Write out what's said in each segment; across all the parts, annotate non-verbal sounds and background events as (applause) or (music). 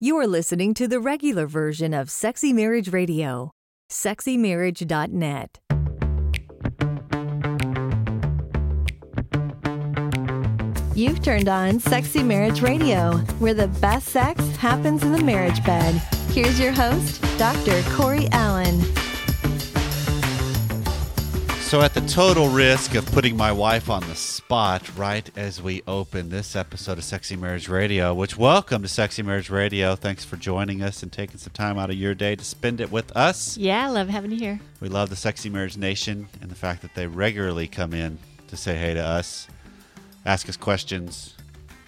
You are listening to the regular version of Sexy Marriage Radio. SexyMarriage.net. You've turned on Sexy Marriage Radio, where the best sex happens in the marriage bed. Here's your host, Dr. Corey Allen. So, at the total risk of putting my wife on the spot right as we open this episode of Sexy Marriage Radio, which welcome to Sexy Marriage Radio. Thanks for joining us and taking some time out of your day to spend it with us. Yeah, I love having you here. We love the Sexy Marriage Nation and the fact that they regularly come in to say hey to us, ask us questions,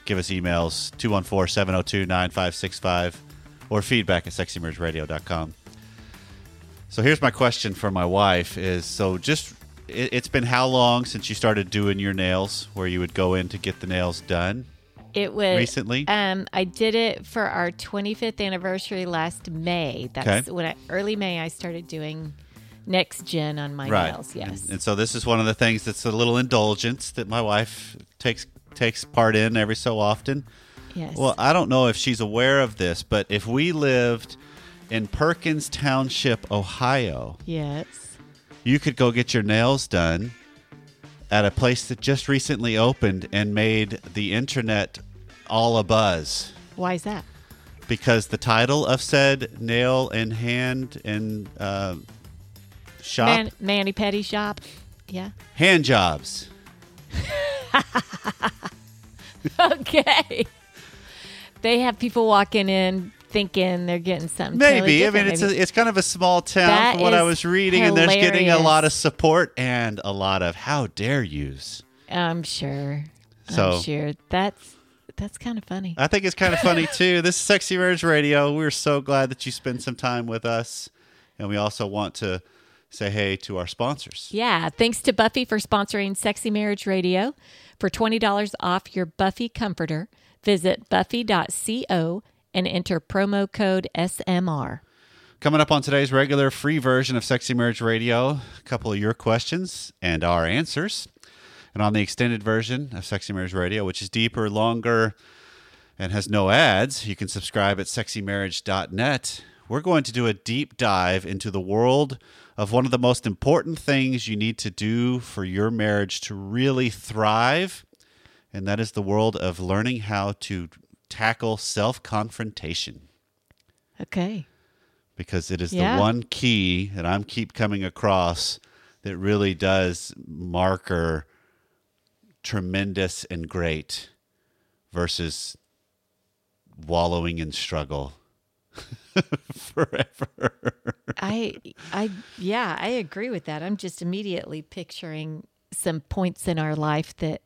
give us emails 214 702 9565 or feedback at sexymarriageradio.com. So here's my question for my wife is so just it, it's been how long since you started doing your nails where you would go in to get the nails done? It was Recently? Um, I did it for our 25th anniversary last May. That's Okay. when I, early May I started doing NexGen on my nails. Yes. And, and so this is one of the things that's a little indulgence that my wife takes takes part in every so often. yes. Well, I don't know if she's aware of this, but if we lived in Perkins Township, Ohio, yes. You could go get your nails done at a place that just recently opened and made the internet all a buzz Why is that? because the title of said nail and hand and uh, shop Man, Mani Pedi shop. Yeah. hand jobs. (laughs) okay. They have people walking in thinking they're getting something. totally Maybe I mean it's a, it's kind of a small town That from what I was reading, and there's getting a lot of support and a lot of how dare yous. I'm sure. So- I'm sure that's that's kind of funny. I think it's kind of funny too. This is Sexy Marriage Radio. We're so glad that you spend some time with us, and we also want to say hey to our sponsors. Yeah, thanks to Buffy for sponsoring Sexy Marriage Radio. For $20 off your Buffy comforter, visit buffy.co and enter promo code SMR. Coming up on today's regular free version of Sexy Marriage Radio, a couple of your questions and our answers. And on the extended version of Sexy Marriage Radio, which is deeper, longer, and has no ads, you can subscribe at sexymarriage.net. We're going to do a deep dive into the world of one of the most important things you need to do for your marriage to really thrive, and that is the world of learning how to tackle self confrontation Okay. because it is Yeah. the one key that I'm keep coming across that really does marker tremendous and great versus wallowing in struggle (laughs) forever. I I yeah, I agree with that. I'm just immediately picturing some points in our life that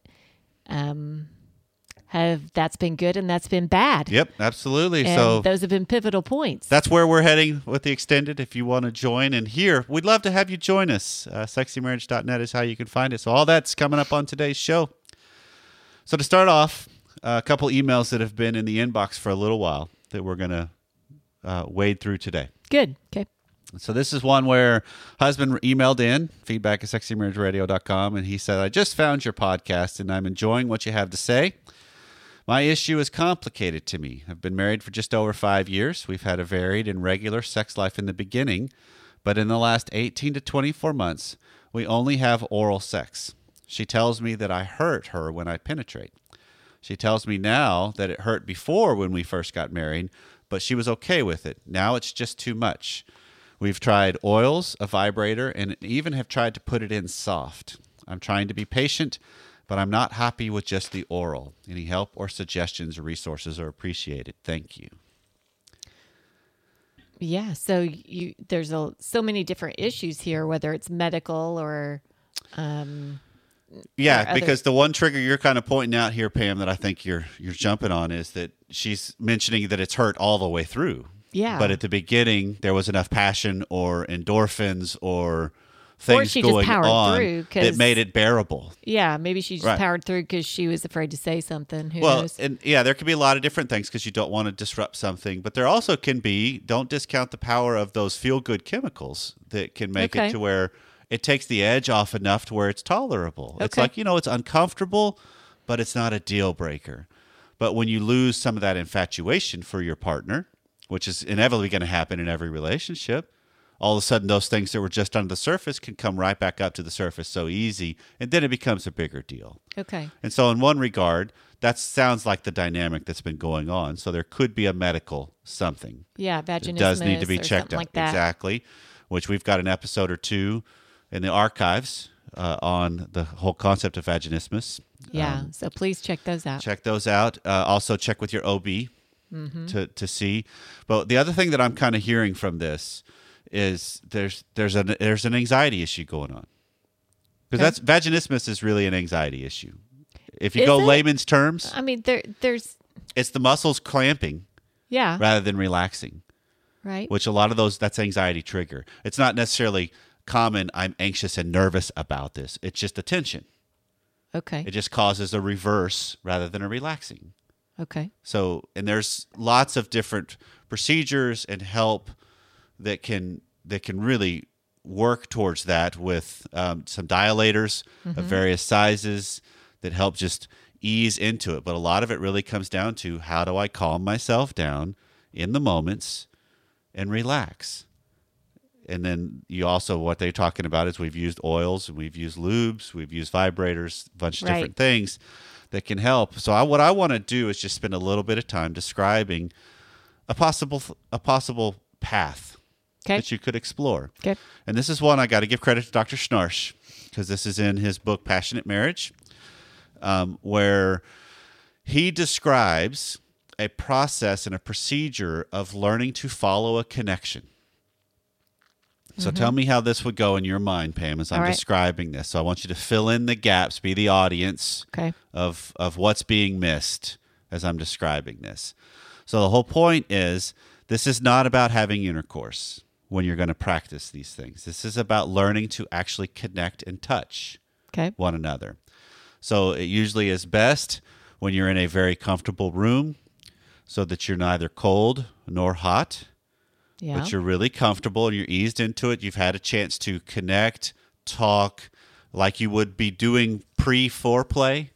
um have that's been good and that's been bad. Yep, absolutely. And so those have been pivotal points. that's where we're heading with the extended. If you want to join and here, we'd love to have you join us. Uh, sexymarriage.net is how you can find it. So all that's coming up on today's show. So to start off, a couple emails that have been in the inbox for a little while that we're going to uh, wade through today. good. Okay. So this is one where husband emailed in feedback at sexymarriageradio.com and he said, I just found your podcast and I'm enjoying what you have to say. My issue is complicated to me. I've been married for just over five years. We've had a varied and regular sex life in the beginning, but in the last 18 to 24 months, we only have oral sex. She tells me that I hurt her when I penetrate. She tells me now that it hurt before when we first got married, but she was okay with it. Now it's just too much. We've tried oils, a vibrator, and even have tried to put it in soft. I'm trying to be patient, but I'm not happy with just the oral. Any help or suggestions or resources are appreciated. Thank you. Yeah, so you there's a so many different issues here, whether it's medical or um, Yeah, or other- because the one trigger you're kind of pointing out here, Pam, that I think you're you're jumping on is that she's mentioning that it's hurt all the way through. Yeah. But at the beginning, there was enough passion or endorphins or things she just going powered on through that made it bearable. yeah, maybe she just Right. powered through because she was afraid to say something. Who Well, knows? and yeah, there could be a lot of different things because you don't want to disrupt something, but there also can be. Don't discount the power of those feel-good chemicals that can make Okay. it to where it takes the edge off enough to where it's tolerable. It's like you know, it's uncomfortable, but it's not a deal breaker. But when you lose some of that infatuation for your partner, which is inevitably going to happen in every relationship, all of a sudden those things that were just under the surface can come right back up to the surface so easy, and then it becomes a bigger deal. Okay. And so, in one regard, that sounds like the dynamic that's been going on. So there could be a medical something. Yeah, It vaginismus does need to be checked out. like. Exactly. Which we've got an episode or two in the archives uh, on the whole concept of vaginismus. Yeah. Um, so please check those out. check those out. Uh, also, check with your OB Mm-hmm. to to see. But the other thing that I'm kind of hearing from this is there's there's an there's an anxiety issue going on because Okay. that's vaginismus is really an anxiety issue. If you Is go it? layman's terms, I mean, there, there's, it's the muscles clamping yeah, rather than relaxing, right. which a lot of those that's anxiety trigger. It's not necessarily common. I'm anxious and nervous about this. It's just a tension. Okay. It just causes a reverse rather than a relaxing. Okay. So, and there's lots of different procedures and help that can that can really work towards that with um, some dilators of various sizes that help just ease into it. But a lot of it really comes down to how do I calm myself down in the moments and relax. And then you also what they're talking about is we've used oils and we've used lubes, we've used vibrators, a bunch of Right. different things that can help. So I, what I want to do is just spend a little bit of time describing a possible a possible path Okay. that you could explore. Okay. And this is one I got to give credit to Dr. Schnarch because this is in his book Passionate Marriage, um, where he describes a process and a procedure of learning to follow a connection. So tell me how this would go in your mind, Pam, as I'm Mm-hmm. Right. describing this. So I want you to fill in the gaps, be the audience Okay. of of what's being missed as I'm describing this. So the whole point is this is not about having intercourse when you're going to practice these things. This is about learning to actually connect and touch Okay. one another. So it usually is best when you're in a very comfortable room so that you're neither cold nor hot Yeah. but you're really comfortable and you're eased into it. You've had a chance to connect, talk like you would be doing pre foreplay.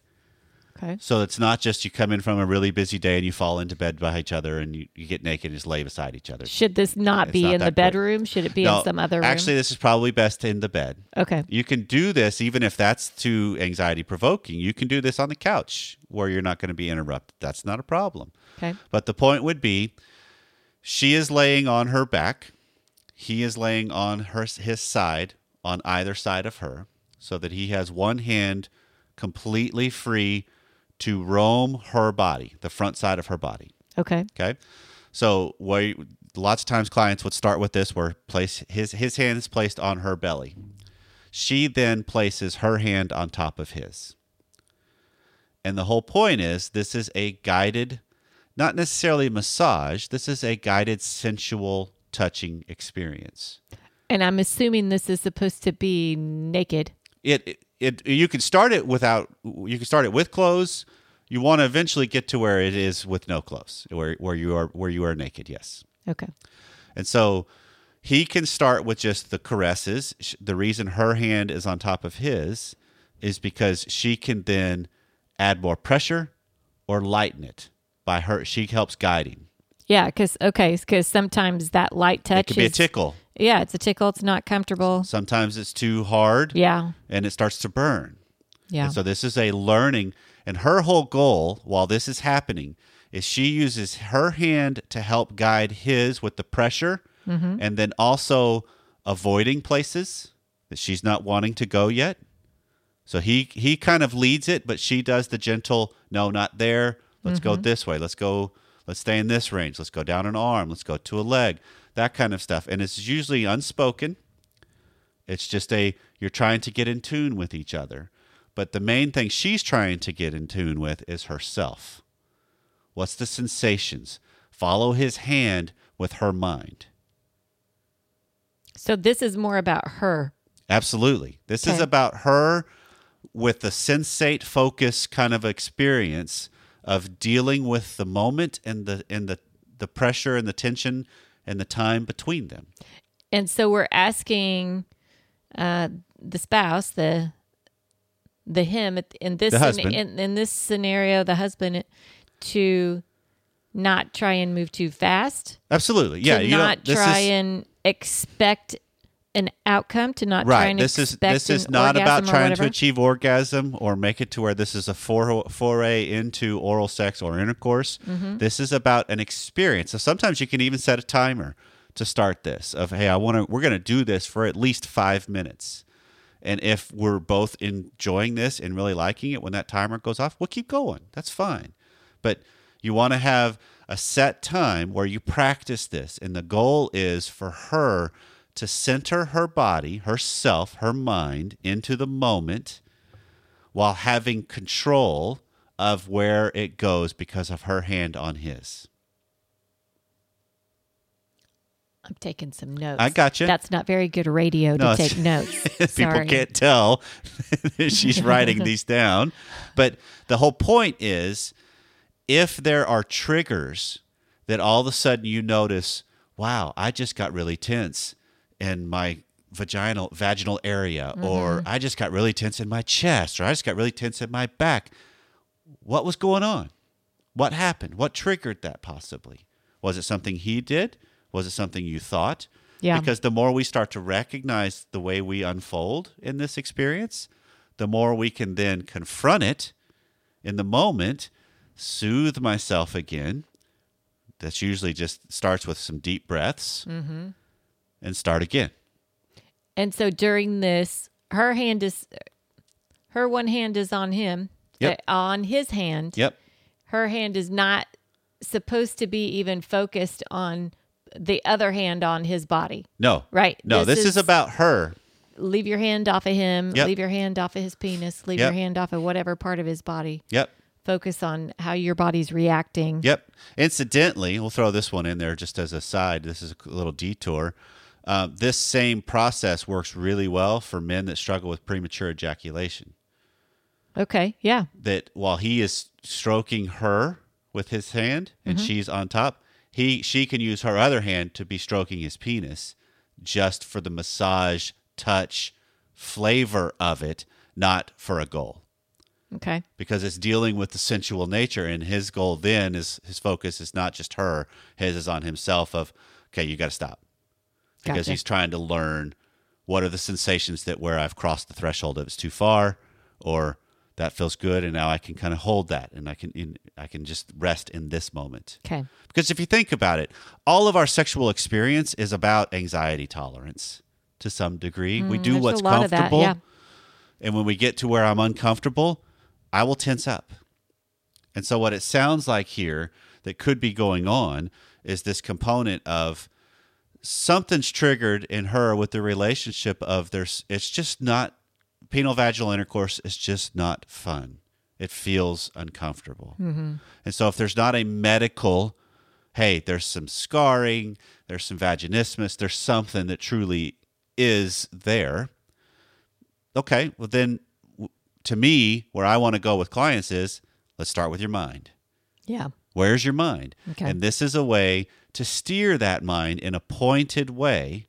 Okay. So it's not just you come in from a really busy day and you fall into bed by each other and you, you get naked and just lay beside each other. Should this not It's be not in the bedroom? Should it be No, in some other room? Actually, this is probably best in the bed. okay. You can do this even if that's too anxiety provoking. You can do this on the couch where you're not going to be interrupted. That's not a problem. Okay. But the point would be she is laying on her back. He is laying on her his side on either side of her so that he has one hand completely free to roam her body, the front side of her body. Okay. Okay. So where lots of times clients would start with this where place his his hand is placed on her belly. She then places her hand on top of his. And the whole point is this is a guided, not necessarily massage, this is a guided sensual touching experience. And I'm assuming this is supposed to be naked. It it you can start it without you can start it with clothes. You want to eventually get to where it is with no clothes, where where you are where you are naked, yes. Okay. And so he can start with just the caresses. The reason her hand is on top of his is because she can then add more pressure or lighten it by her. She helps guiding. Yeah, because okay, because sometimes that light touch It could be a tickle. Yeah, it's a tickle. It's not comfortable. Sometimes it's too hard Yeah, and it starts to burn. yeah. And so this is a learning, and her whole goal while this is happening is she uses her hand to help guide his with the pressure, mm-hmm. and then also avoiding places that she's not wanting to go yet. So he he kind of leads it, but she does the gentle, no, not there. Let's go mm-hmm. this way. Let's go. Let's stay in this range. Let's go down an arm. Let's go to a leg. That kind of stuff, and it's usually unspoken. It's just a you're trying to get in tune with each other. But the main thing she's trying to get in tune with is herself. What's the sensations? Follow his hand with her mind. so this is more about her. Absolutely. This is about her with the sensate focus kind of experience of dealing with the moment and the and the the pressure and the tension and the time between them. And so we're asking uh, the spouse, the the him in this husband. in, in this scenario, the husband to not try and move too fast. Absolutely. Yeah. to you not try is, and expect an outcome. To not right. This is this is not about trying to achieve orgasm or make it to where this is a for, foray into oral sex or intercourse. Mm-hmm. This is about an experience. So sometimes you can even set a timer to start this of hey, I want to we're going to do this for at least 5 minutes. And if we're both enjoying this and really liking it when that timer goes off, we'll keep going. That's fine. But you want to have a set time where you practice this. And the goal is for her to center her body, herself, her mind into the moment while having control of where it goes because of her hand on his. I'm taking some notes. I gotcha. That's not very good radio No, to take (laughs) notes. (laughs) People can't tell (laughs) she's writing these down. But the whole point is if there are triggers that all of a sudden you notice, wow, I just got really tense in my vaginal vaginal area or I just got really tense in my chest or I just got really tense in my back. What was going on? What happened? What triggered that possibly? Was it something he did? Was it something you thought? Yeah. Because the more we start to recognize the way we unfold in this experience, the more we can then confront it in the moment, soothe myself again. That's usually just starts with some deep breaths Mm-hmm. And start again. And so during this, her hand is, her one hand is on him, Yep. uh, on his hand. Yep. Her hand is not supposed to be even focused on the other hand on his body. No. Right. No, This this, is, is- about her. Leave your hand off of him. Yep. Leave your hand off of his penis. Leave Yep. your hand off of whatever part of his body. Yep. Focus on how your body's reacting. Yep. Incidentally, we'll throw this one in there just as a side. This is a little detour. Uh, this same process works really well for men that struggle with premature ejaculation. Okay. Yeah. That while he is stroking her with his hand and she's on top, he she can use her other hand to be stroking his penis, just for the massage, touch, flavor of it, not for a goal Okay. because it's dealing with the sensual nature and his goal then is his focus is not just her his is on himself of okay you got to stop because Gotcha. he's trying to learn what are the sensations that where i've crossed the threshold of it's too far or that feels good and now i can kind of hold that and i can in, i can just rest in this moment Okay. because if you think about it all of our sexual experience is about anxiety tolerance to some degree we do Mm, what's that. comfortable Yeah. and when we get to where I'm uncomfortable, I will tense up. And so, what it sounds like here that could be going on is this component of something's triggered in her with the relationship of there's, it's just not, penile vaginal intercourse is just not fun. It feels uncomfortable. Mm-hmm. And so, if there's not a medical, hey, there's some scarring, there's some vaginismus, there's something that truly is there okay, well then to me, where I want to go with clients is let's start with your mind. Yeah. Where's your mind? Okay. And this is a way to steer that mind in a pointed way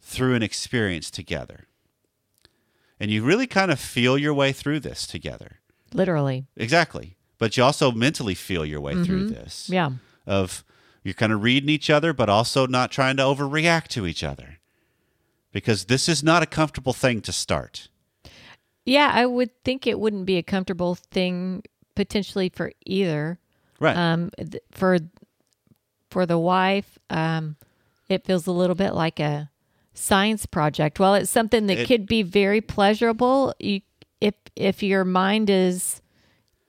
through an experience together. And you really kind of feel your way through this together. Literally. Exactly. But you also mentally feel your way through this. Yeah. Of you're kind of reading each other, but also not trying to overreact to each other. Because this is not a comfortable thing to start. Yeah. I would think it wouldn't be a comfortable thing potentially for either. Right. Um, th- for for the wife, um, it feels a little bit like a science project. Well, it's something that It- could be very pleasurable. You, if if your mind is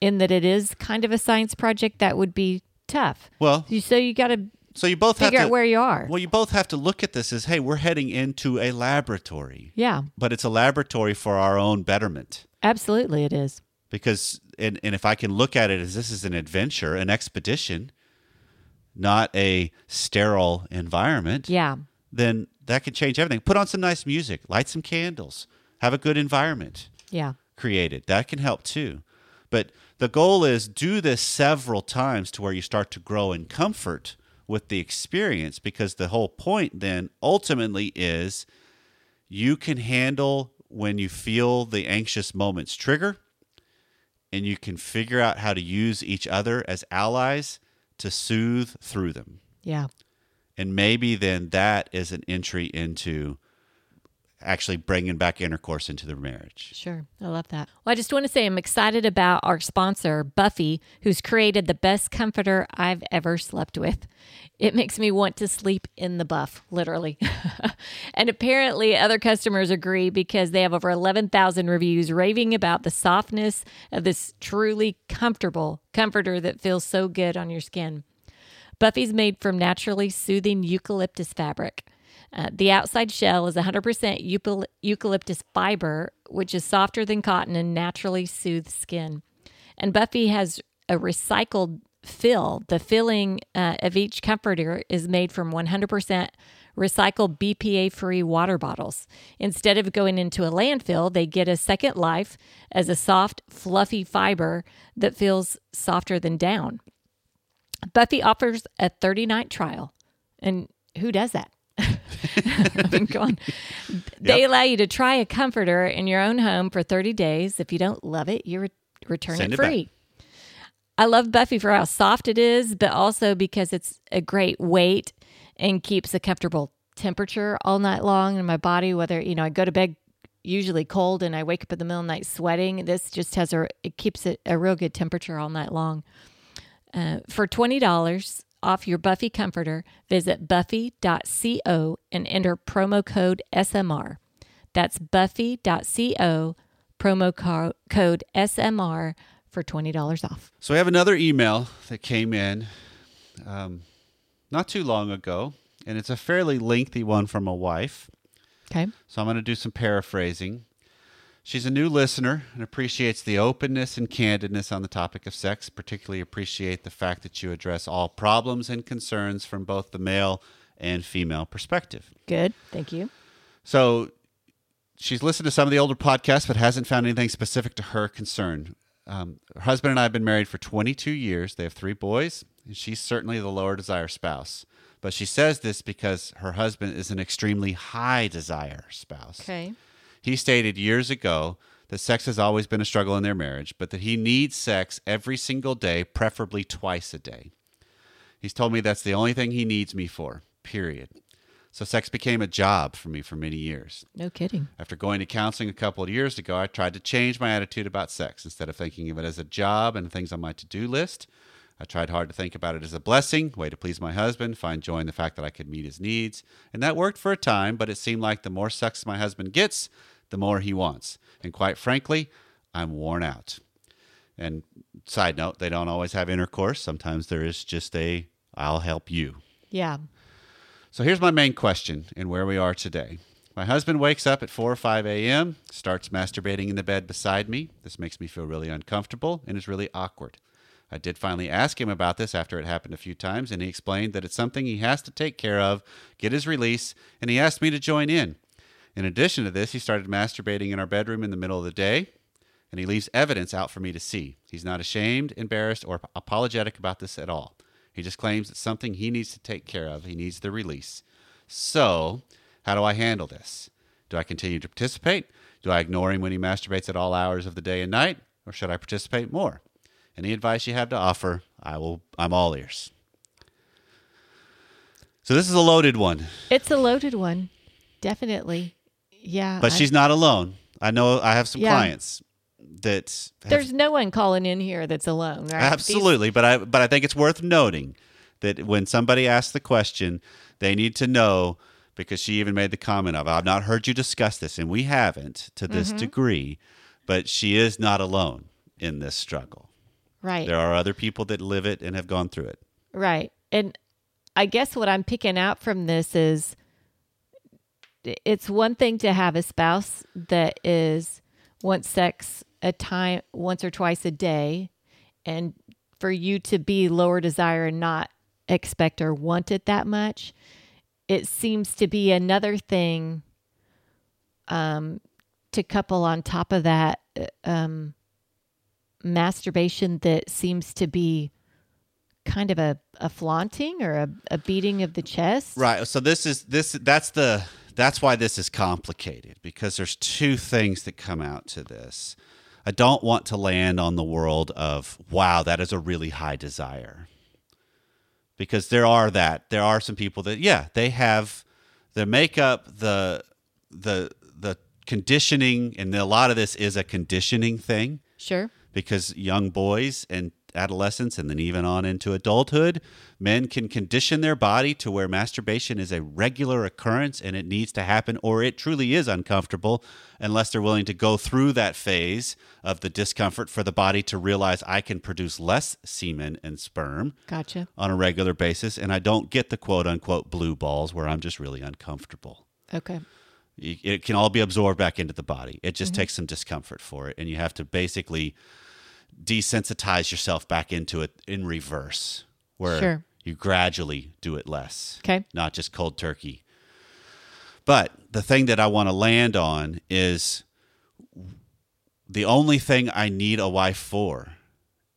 in that it is kind of a science project, that would be tough. well, You- So you got to so you both figure have out to where you are. Well, you both have to look at this as, hey, we're heading into a laboratory, yeah, but it's a laboratory for our own betterment. absolutely, it is. Because, and, and if I can look at it as this is an adventure, an expedition, not a sterile environment, Yeah, then that can change everything. Put on some nice music, light some candles, have a good environment yeah, created. That can help too. But the goal is do this several times to where you start to grow in comfort with the experience because the whole point then ultimately is you can handle when you feel the anxious moments trigger and you can figure out how to use each other as allies to soothe through them. Yeah. And maybe then that is an entry into actually bringing back intercourse into the marriage. Sure. I love that. Well, I just want to say I'm excited about our sponsor, Buffy, who's created the best comforter I've ever slept with. It makes me want to sleep in the buff, literally. (laughs) and apparently, other customers agree because they have over 11,000 reviews raving about the softness of this truly comfortable comforter that feels so good on your skin. Buffy's made from naturally soothing eucalyptus fabric. Uh, the outside shell is 100% eucalyptus fiber, which is softer than cotton and naturally soothes skin. And Buffy has a recycled fill. The filling uh, of each comforter is made from 100% recycled BPA free water bottles. Instead of going into a landfill, they get a second life as a soft, fluffy fiber that feels softer than down. Buffy offers a 30 night trial. And who does that? I mean, come on. They yep. allow you to try a comforter in your own home for 30 days. If you don't love it, you re- return Send it free. I love Buffy for how soft it is, but also because it's a great weight and keeps a comfortable temperature all night long in my body. Whether, you know, I go to bed usually cold and I wake up in the middle of the night sweating. This just has a, it keeps it a real good temperature all night long. Uh, for $20, off your Buffy comforter, visit buffy.co and enter promo code SMR. That's buffy.co, promo code SMR for $20 off. So I have another email that came in um, not too long ago, and it's a fairly lengthy one from a wife. Okay. So I'm going to do some paraphrasing. She's a new listener and appreciates the openness and candidness on the topic of sex. Particularly appreciate the fact that you address all problems and concerns from both the male and female perspective. Good. Thank you. So she's listened to some of the older podcasts, but hasn't found anything specific to her concern. Um, her husband and I have been married for 22 years. They have three boys, and she's certainly the lower desire spouse. But she says this because her husband is an extremely high desire spouse. Okay. He stated years ago that sex has always been a struggle in their marriage, but that he needs sex every single day, preferably twice a day. He's told me that's the only thing he needs me for, period. So sex became a job for me for many years. No kidding. After going to counseling a couple of years ago, I tried to change my attitude about sex. Instead of thinking of it as a job and things on my to do list, I tried hard to think about it as a blessing, way to please my husband, find joy in the fact that I could meet his needs. And that worked for a time, but it seemed like the more sex my husband gets, the more he wants. And quite frankly, I'm worn out. And side note, they don't always have intercourse. Sometimes there is just a I'll help you. Yeah. So here's my main question and where we are today. My husband wakes up at 4 or 5 a.m., starts masturbating in the bed beside me. This makes me feel really uncomfortable and is really awkward. I did finally ask him about this after it happened a few times, and he explained that it's something he has to take care of, get his release, and he asked me to join in. In addition to this, he started masturbating in our bedroom in the middle of the day, and he leaves evidence out for me to see. He's not ashamed, embarrassed, or apologetic about this at all. He just claims it's something he needs to take care of. He needs the release. So, how do I handle this? Do I continue to participate? Do I ignore him when he masturbates at all hours of the day and night? Or should I participate more? Any advice you have to offer, I will I'm all ears. So this is a loaded one. It's a loaded one. Definitely. Yeah. But I, she's not alone. I know I have some yeah. clients that have, There's no one calling in here that's alone, right? Absolutely, These... but I but I think it's worth noting that when somebody asks the question, they need to know because she even made the comment of I've not heard you discuss this and we haven't to this mm-hmm. degree, but she is not alone in this struggle. Right. There are other people that live it and have gone through it. Right. And I guess what I'm picking out from this is it's one thing to have a spouse that is wants sex a time once or twice a day and for you to be lower desire and not expect or want it that much it seems to be another thing um to couple on top of that uh, um masturbation that seems to be kind of a, a flaunting or a, a beating of the chest. Right. So this is this that's the that's why this is complicated because there's two things that come out to this. I don't want to land on the world of, wow, that is a really high desire. because there are that there are some people that yeah they have the makeup the the the conditioning and a lot of this is a conditioning thing Sure. because young boys and adolescents and then even on into adulthood men can condition their body to where masturbation is a regular occurrence and it needs to happen or it truly is uncomfortable unless they're willing to go through that phase of the discomfort for the body to realize I can produce less semen and sperm Gotcha. on a regular basis and I don't get the quote unquote blue balls where I'm just really uncomfortable Okay. it can all be absorbed back into the body. It just mm-hmm. takes some discomfort for it, and you have to basically desensitize yourself back into it in reverse, where Sure. you gradually do it less, Okay. not just cold turkey. But the thing that I want to land on is the only thing I need a wife for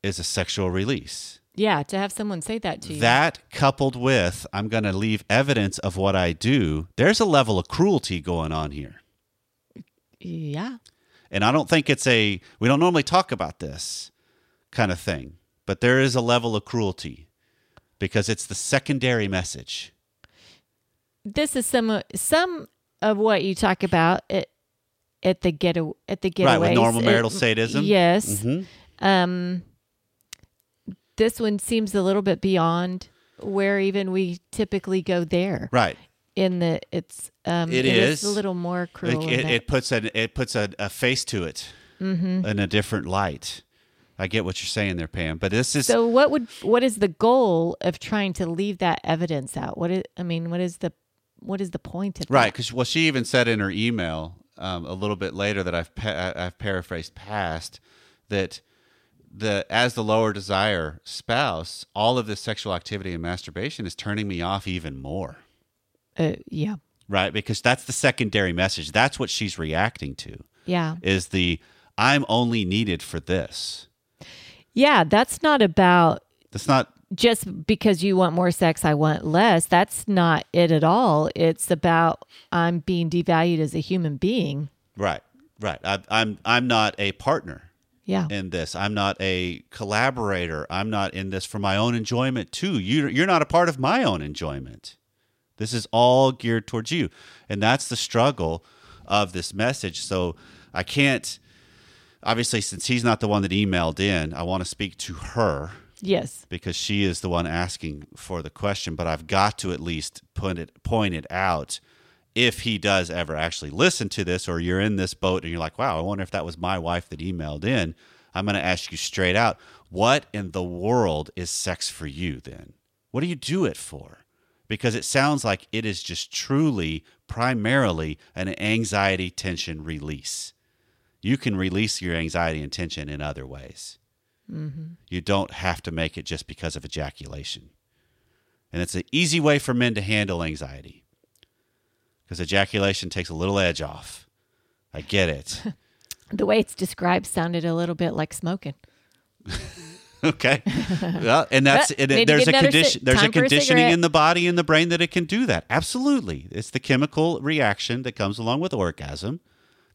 is a sexual release. Yeah, to have someone say that to you. That coupled with I'm going to leave evidence of what I do, there's a level of cruelty going on here. yeah. And I don't think it's a, we don't normally talk about this kind of thing, but there is a level of cruelty because it's the secondary message. This is some of- some of what you talk about at at the get at the getaways. Right, with normal It- marital sadism. Yes. Mhm. Um, this one seems a little bit beyond where even we typically go there. Right. In the it's um It is is. a little more It, cruel. in it, it puts a it puts a, a face to it Mm-hmm. in a different light. I get what you're saying there, Pam. But this is so what would what is the goal of trying to leave that evidence out? What is I mean, what is the what is the point of Right, because well, she even said in her email um, a little bit later that I've pa- I've paraphrased past that the as the lower desire spouse, all of this sexual activity and masturbation is turning me off even more. Uh, yeah. Right, because that's the secondary message. That's what she's reacting to. Yeah. Is the I'm only needed for this. Yeah, that's not about That's not just because you want more sex, I want less. That's not it at all. It's about I'm being devalued as a human being. right. Right. I, I'm I'm not a partner. Yeah. in this. I'm not a collaborator. I'm not in this for my own enjoyment too. You you're not a part of my own enjoyment. This is all geared towards you. And that's the struggle of this message. So I can't obviously since he's not the one that emailed in, I want to speak to her Yes. because she is the one asking for the question, but I've got to at least put it point it out if he does ever actually listen to this or you're in this boat and you're like, "Wow, I wonder if that was my wife that emailed in." I'm going to ask you straight out, what in the world is sex for you then? What do you do it for? Because it sounds like it is just truly primarily an anxiety tension release. You can release your anxiety and tension in other ways. Mm-hmm. You don't have to make it just because of ejaculation. And it's an easy way for men to handle anxiety because ejaculation takes a little edge off. I get it. (laughs) The way it's described sounded a little bit like smoking. (laughs) (laughs) okay. Well, and that's and to there's a condition ci- there's a for a conditioning in the body and the brain that it can do that. Absolutely. It's the chemical reaction that comes along with orgasm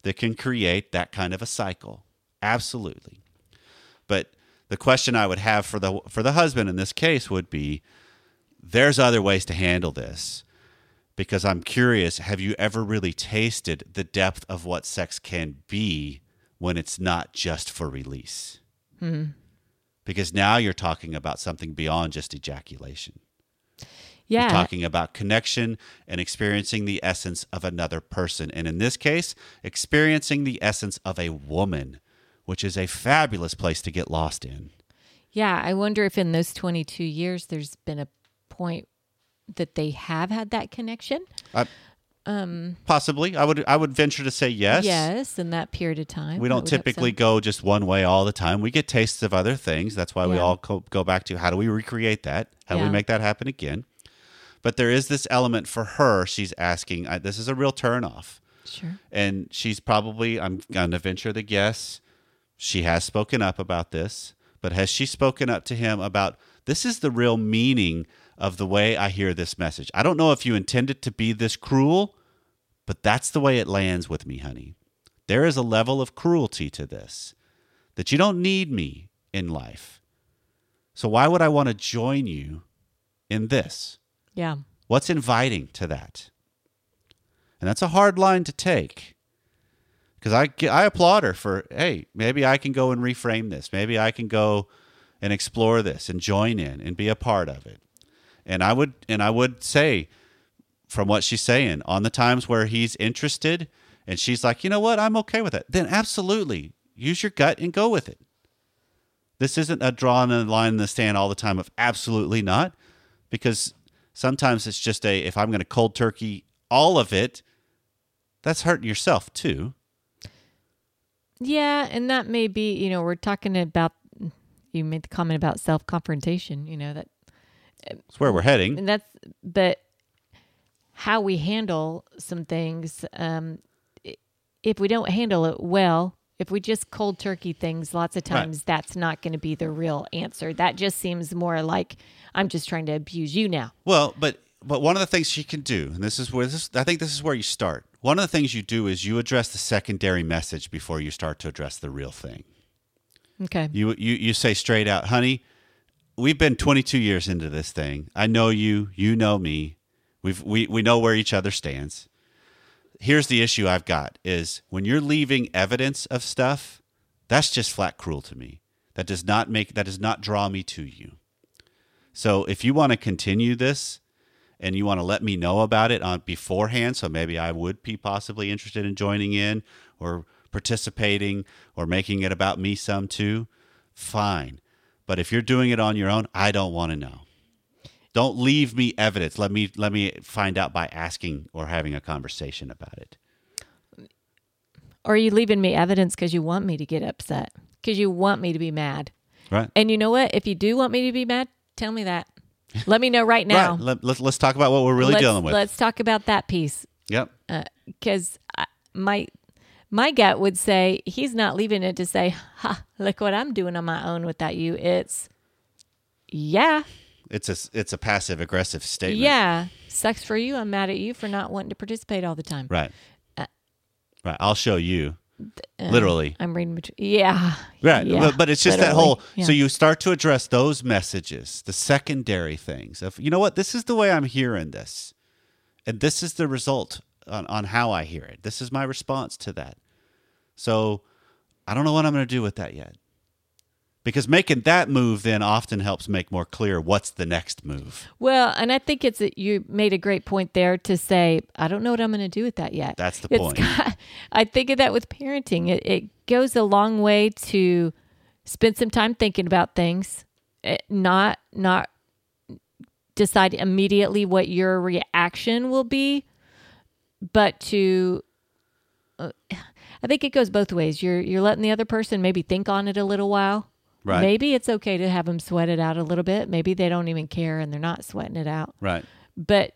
that can create that kind of a cycle. Absolutely. But the question I would have for the for the husband in this case would be there's other ways to handle this because I'm curious have you ever really tasted the depth of what sex can be when it's not just for release? Because now you're talking about something beyond just ejaculation. Yeah. You're talking about connection and experiencing the essence of another person. And in this case, experiencing the essence of a woman, which is a fabulous place to get lost in. yeah. I wonder if in those 22 years there's been a point that they have had that connection. Uh, Um, Possibly. I would I would venture to say yes. Yes, in that period of time. We don't typically go just one way all the time. We get tastes of other things. That's why we all co- go back to how do we recreate that? How do Yeah. we make that happen again? But there is this element for her. She's asking, I, this is a real turnoff. Sure. And she's probably, I'm going to venture the guess, she has spoken up about this. But has she spoken up to him about this is the real meaning of the way I hear this message? I don't know if you intend it to be this cruel, but that's the way it lands with me, honey. There is a level of cruelty to this that you don't need me in life. So why would I want to join you in this? Yeah. What's inviting to that? And that's a hard line to take. Because I, I applaud her for, hey, maybe I can go and reframe this. Maybe I can go and explore this and join in and be a part of it. And I would and I would say from what she's saying, on the times where he's interested and she's like, you know what, I'm okay with it, then absolutely use your gut and go with it. This isn't a drawing a line in the sand all the time of absolutely not, because sometimes it's just a if I'm going to cold turkey all of it, that's hurting yourself too. Yeah, and that may be, you know, we're talking about you made the comment about self confrontation, you know, that It's where we're heading. and that's but how we handle some things um if we don't handle it well if we just cold turkey things lots of Right. times that's not going to be the real answer that just seems more like i'm just trying to abuse you now Well, but but one of the things she can do, and this is where this I think this is where you start. One of the things you do is you address the secondary message before you start to address the real thing. okay You you you say straight out, honey, we've been 22 years into this thing. I know you, you know me. We've we we know where each other stands. Here's the issue I've got is when you're leaving evidence of stuff, that's just flat cruel to me. That does not make that does not draw me to you. So if you want to continue this and you want to let me know about it on beforehand, so maybe I would be possibly interested in joining in or participating or making it about me some too, fine. But if you're doing it on your own, I don't want to know. Don't leave me evidence. Let me let me find out by asking or having a conversation about it. or are you leaving me evidence because you want me to get upset because you want me to be mad Right? and you know what if you do want me to be mad tell me that let me know right (laughs) now Right. Let, let's let's talk about what we're really let's, dealing with. let's talk about that piece Yep. Uh, because my my gut would say he's not leaving it to say, "Ha, look what I'm doing on my own without you." It's yeah, It's a it's a passive aggressive statement. yeah, sucks for you. I'm mad at you for not wanting to participate all the time. Right. Uh, right. I'll show you. Literally. I'm reading between. Yeah, Right. yeah, but, but it's just that whole Yeah. so you start to address those messages, the secondary things of you know what, this is the way I'm hearing this. And this is the result on, on how I hear it. This is my response to that. So I don't know what I'm going to do with that yet. Because making that move then often helps make more clear what's the next move. Well, and I think it's a, you made a great point there to say I don't know what I'm going to do with that yet. That's the It's point. got- (laughs) I think of that with parenting. It, it goes a long way to spend some time thinking about things, eh, not not decide immediately what your reaction will be, but to. uh, I think it goes both ways. You're you're letting the other person maybe think on it a little while. Right. Maybe it's okay to have them sweat it out a little bit. Maybe they don't even care and they're not sweating it out. Right. But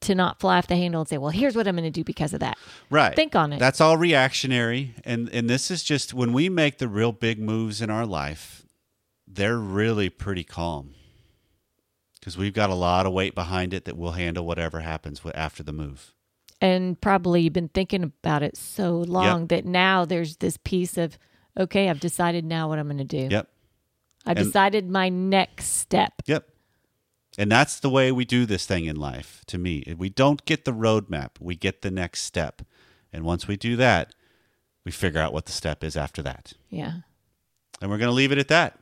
to not fly off the handle and say, "Well, here's what I'm going to do because of that." Right. Think on it. That's all reactionary. And and this is just when we make the real big moves in our life, they're really pretty calm. Because we've got a lot of weight behind it that we'll handle whatever happens after the move. And probably you've been thinking about it so long that now there's this piece of, okay, I've decided now what I'm going to do. Yep. I've And- decided my next step. Yep. And that's the way we do this thing in life, to me. We don't get the roadmap, we get the next step. And once we do that, we figure out what the step is after that. Yeah. And we're going to leave it at that.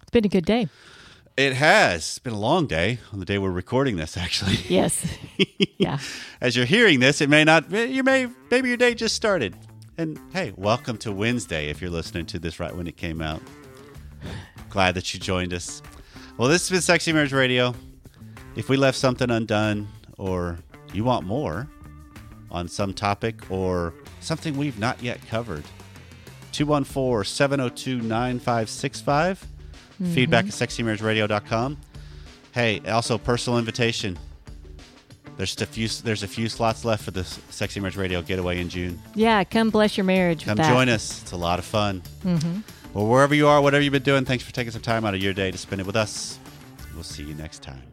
It's been a good day. It has. It's been a long day on the day we're recording this, actually. (laughs) Yes. (laughs) yeah. As you're hearing this, it may not, you may, maybe your day just started. And hey, welcome to Wednesday if you're listening to this right when it came out. Glad that you joined us. Well, this has been Sexy Marriage Radio. If we left something undone or you want more on some topic or something we've not yet covered, 214 702 9565. Mm-hmm. Feedback at sexymarriageradio.com. Hey, also personal invitation. There's a few. There's a few slots left for the Sexy Marriage Radio getaway in June. Yeah. Come bless your marriage. Come join us. It's a lot of fun. Mm-hmm. Well, wherever you are, whatever you've been doing, thanks for taking some time out of your day to spend it with us. We'll see you next time.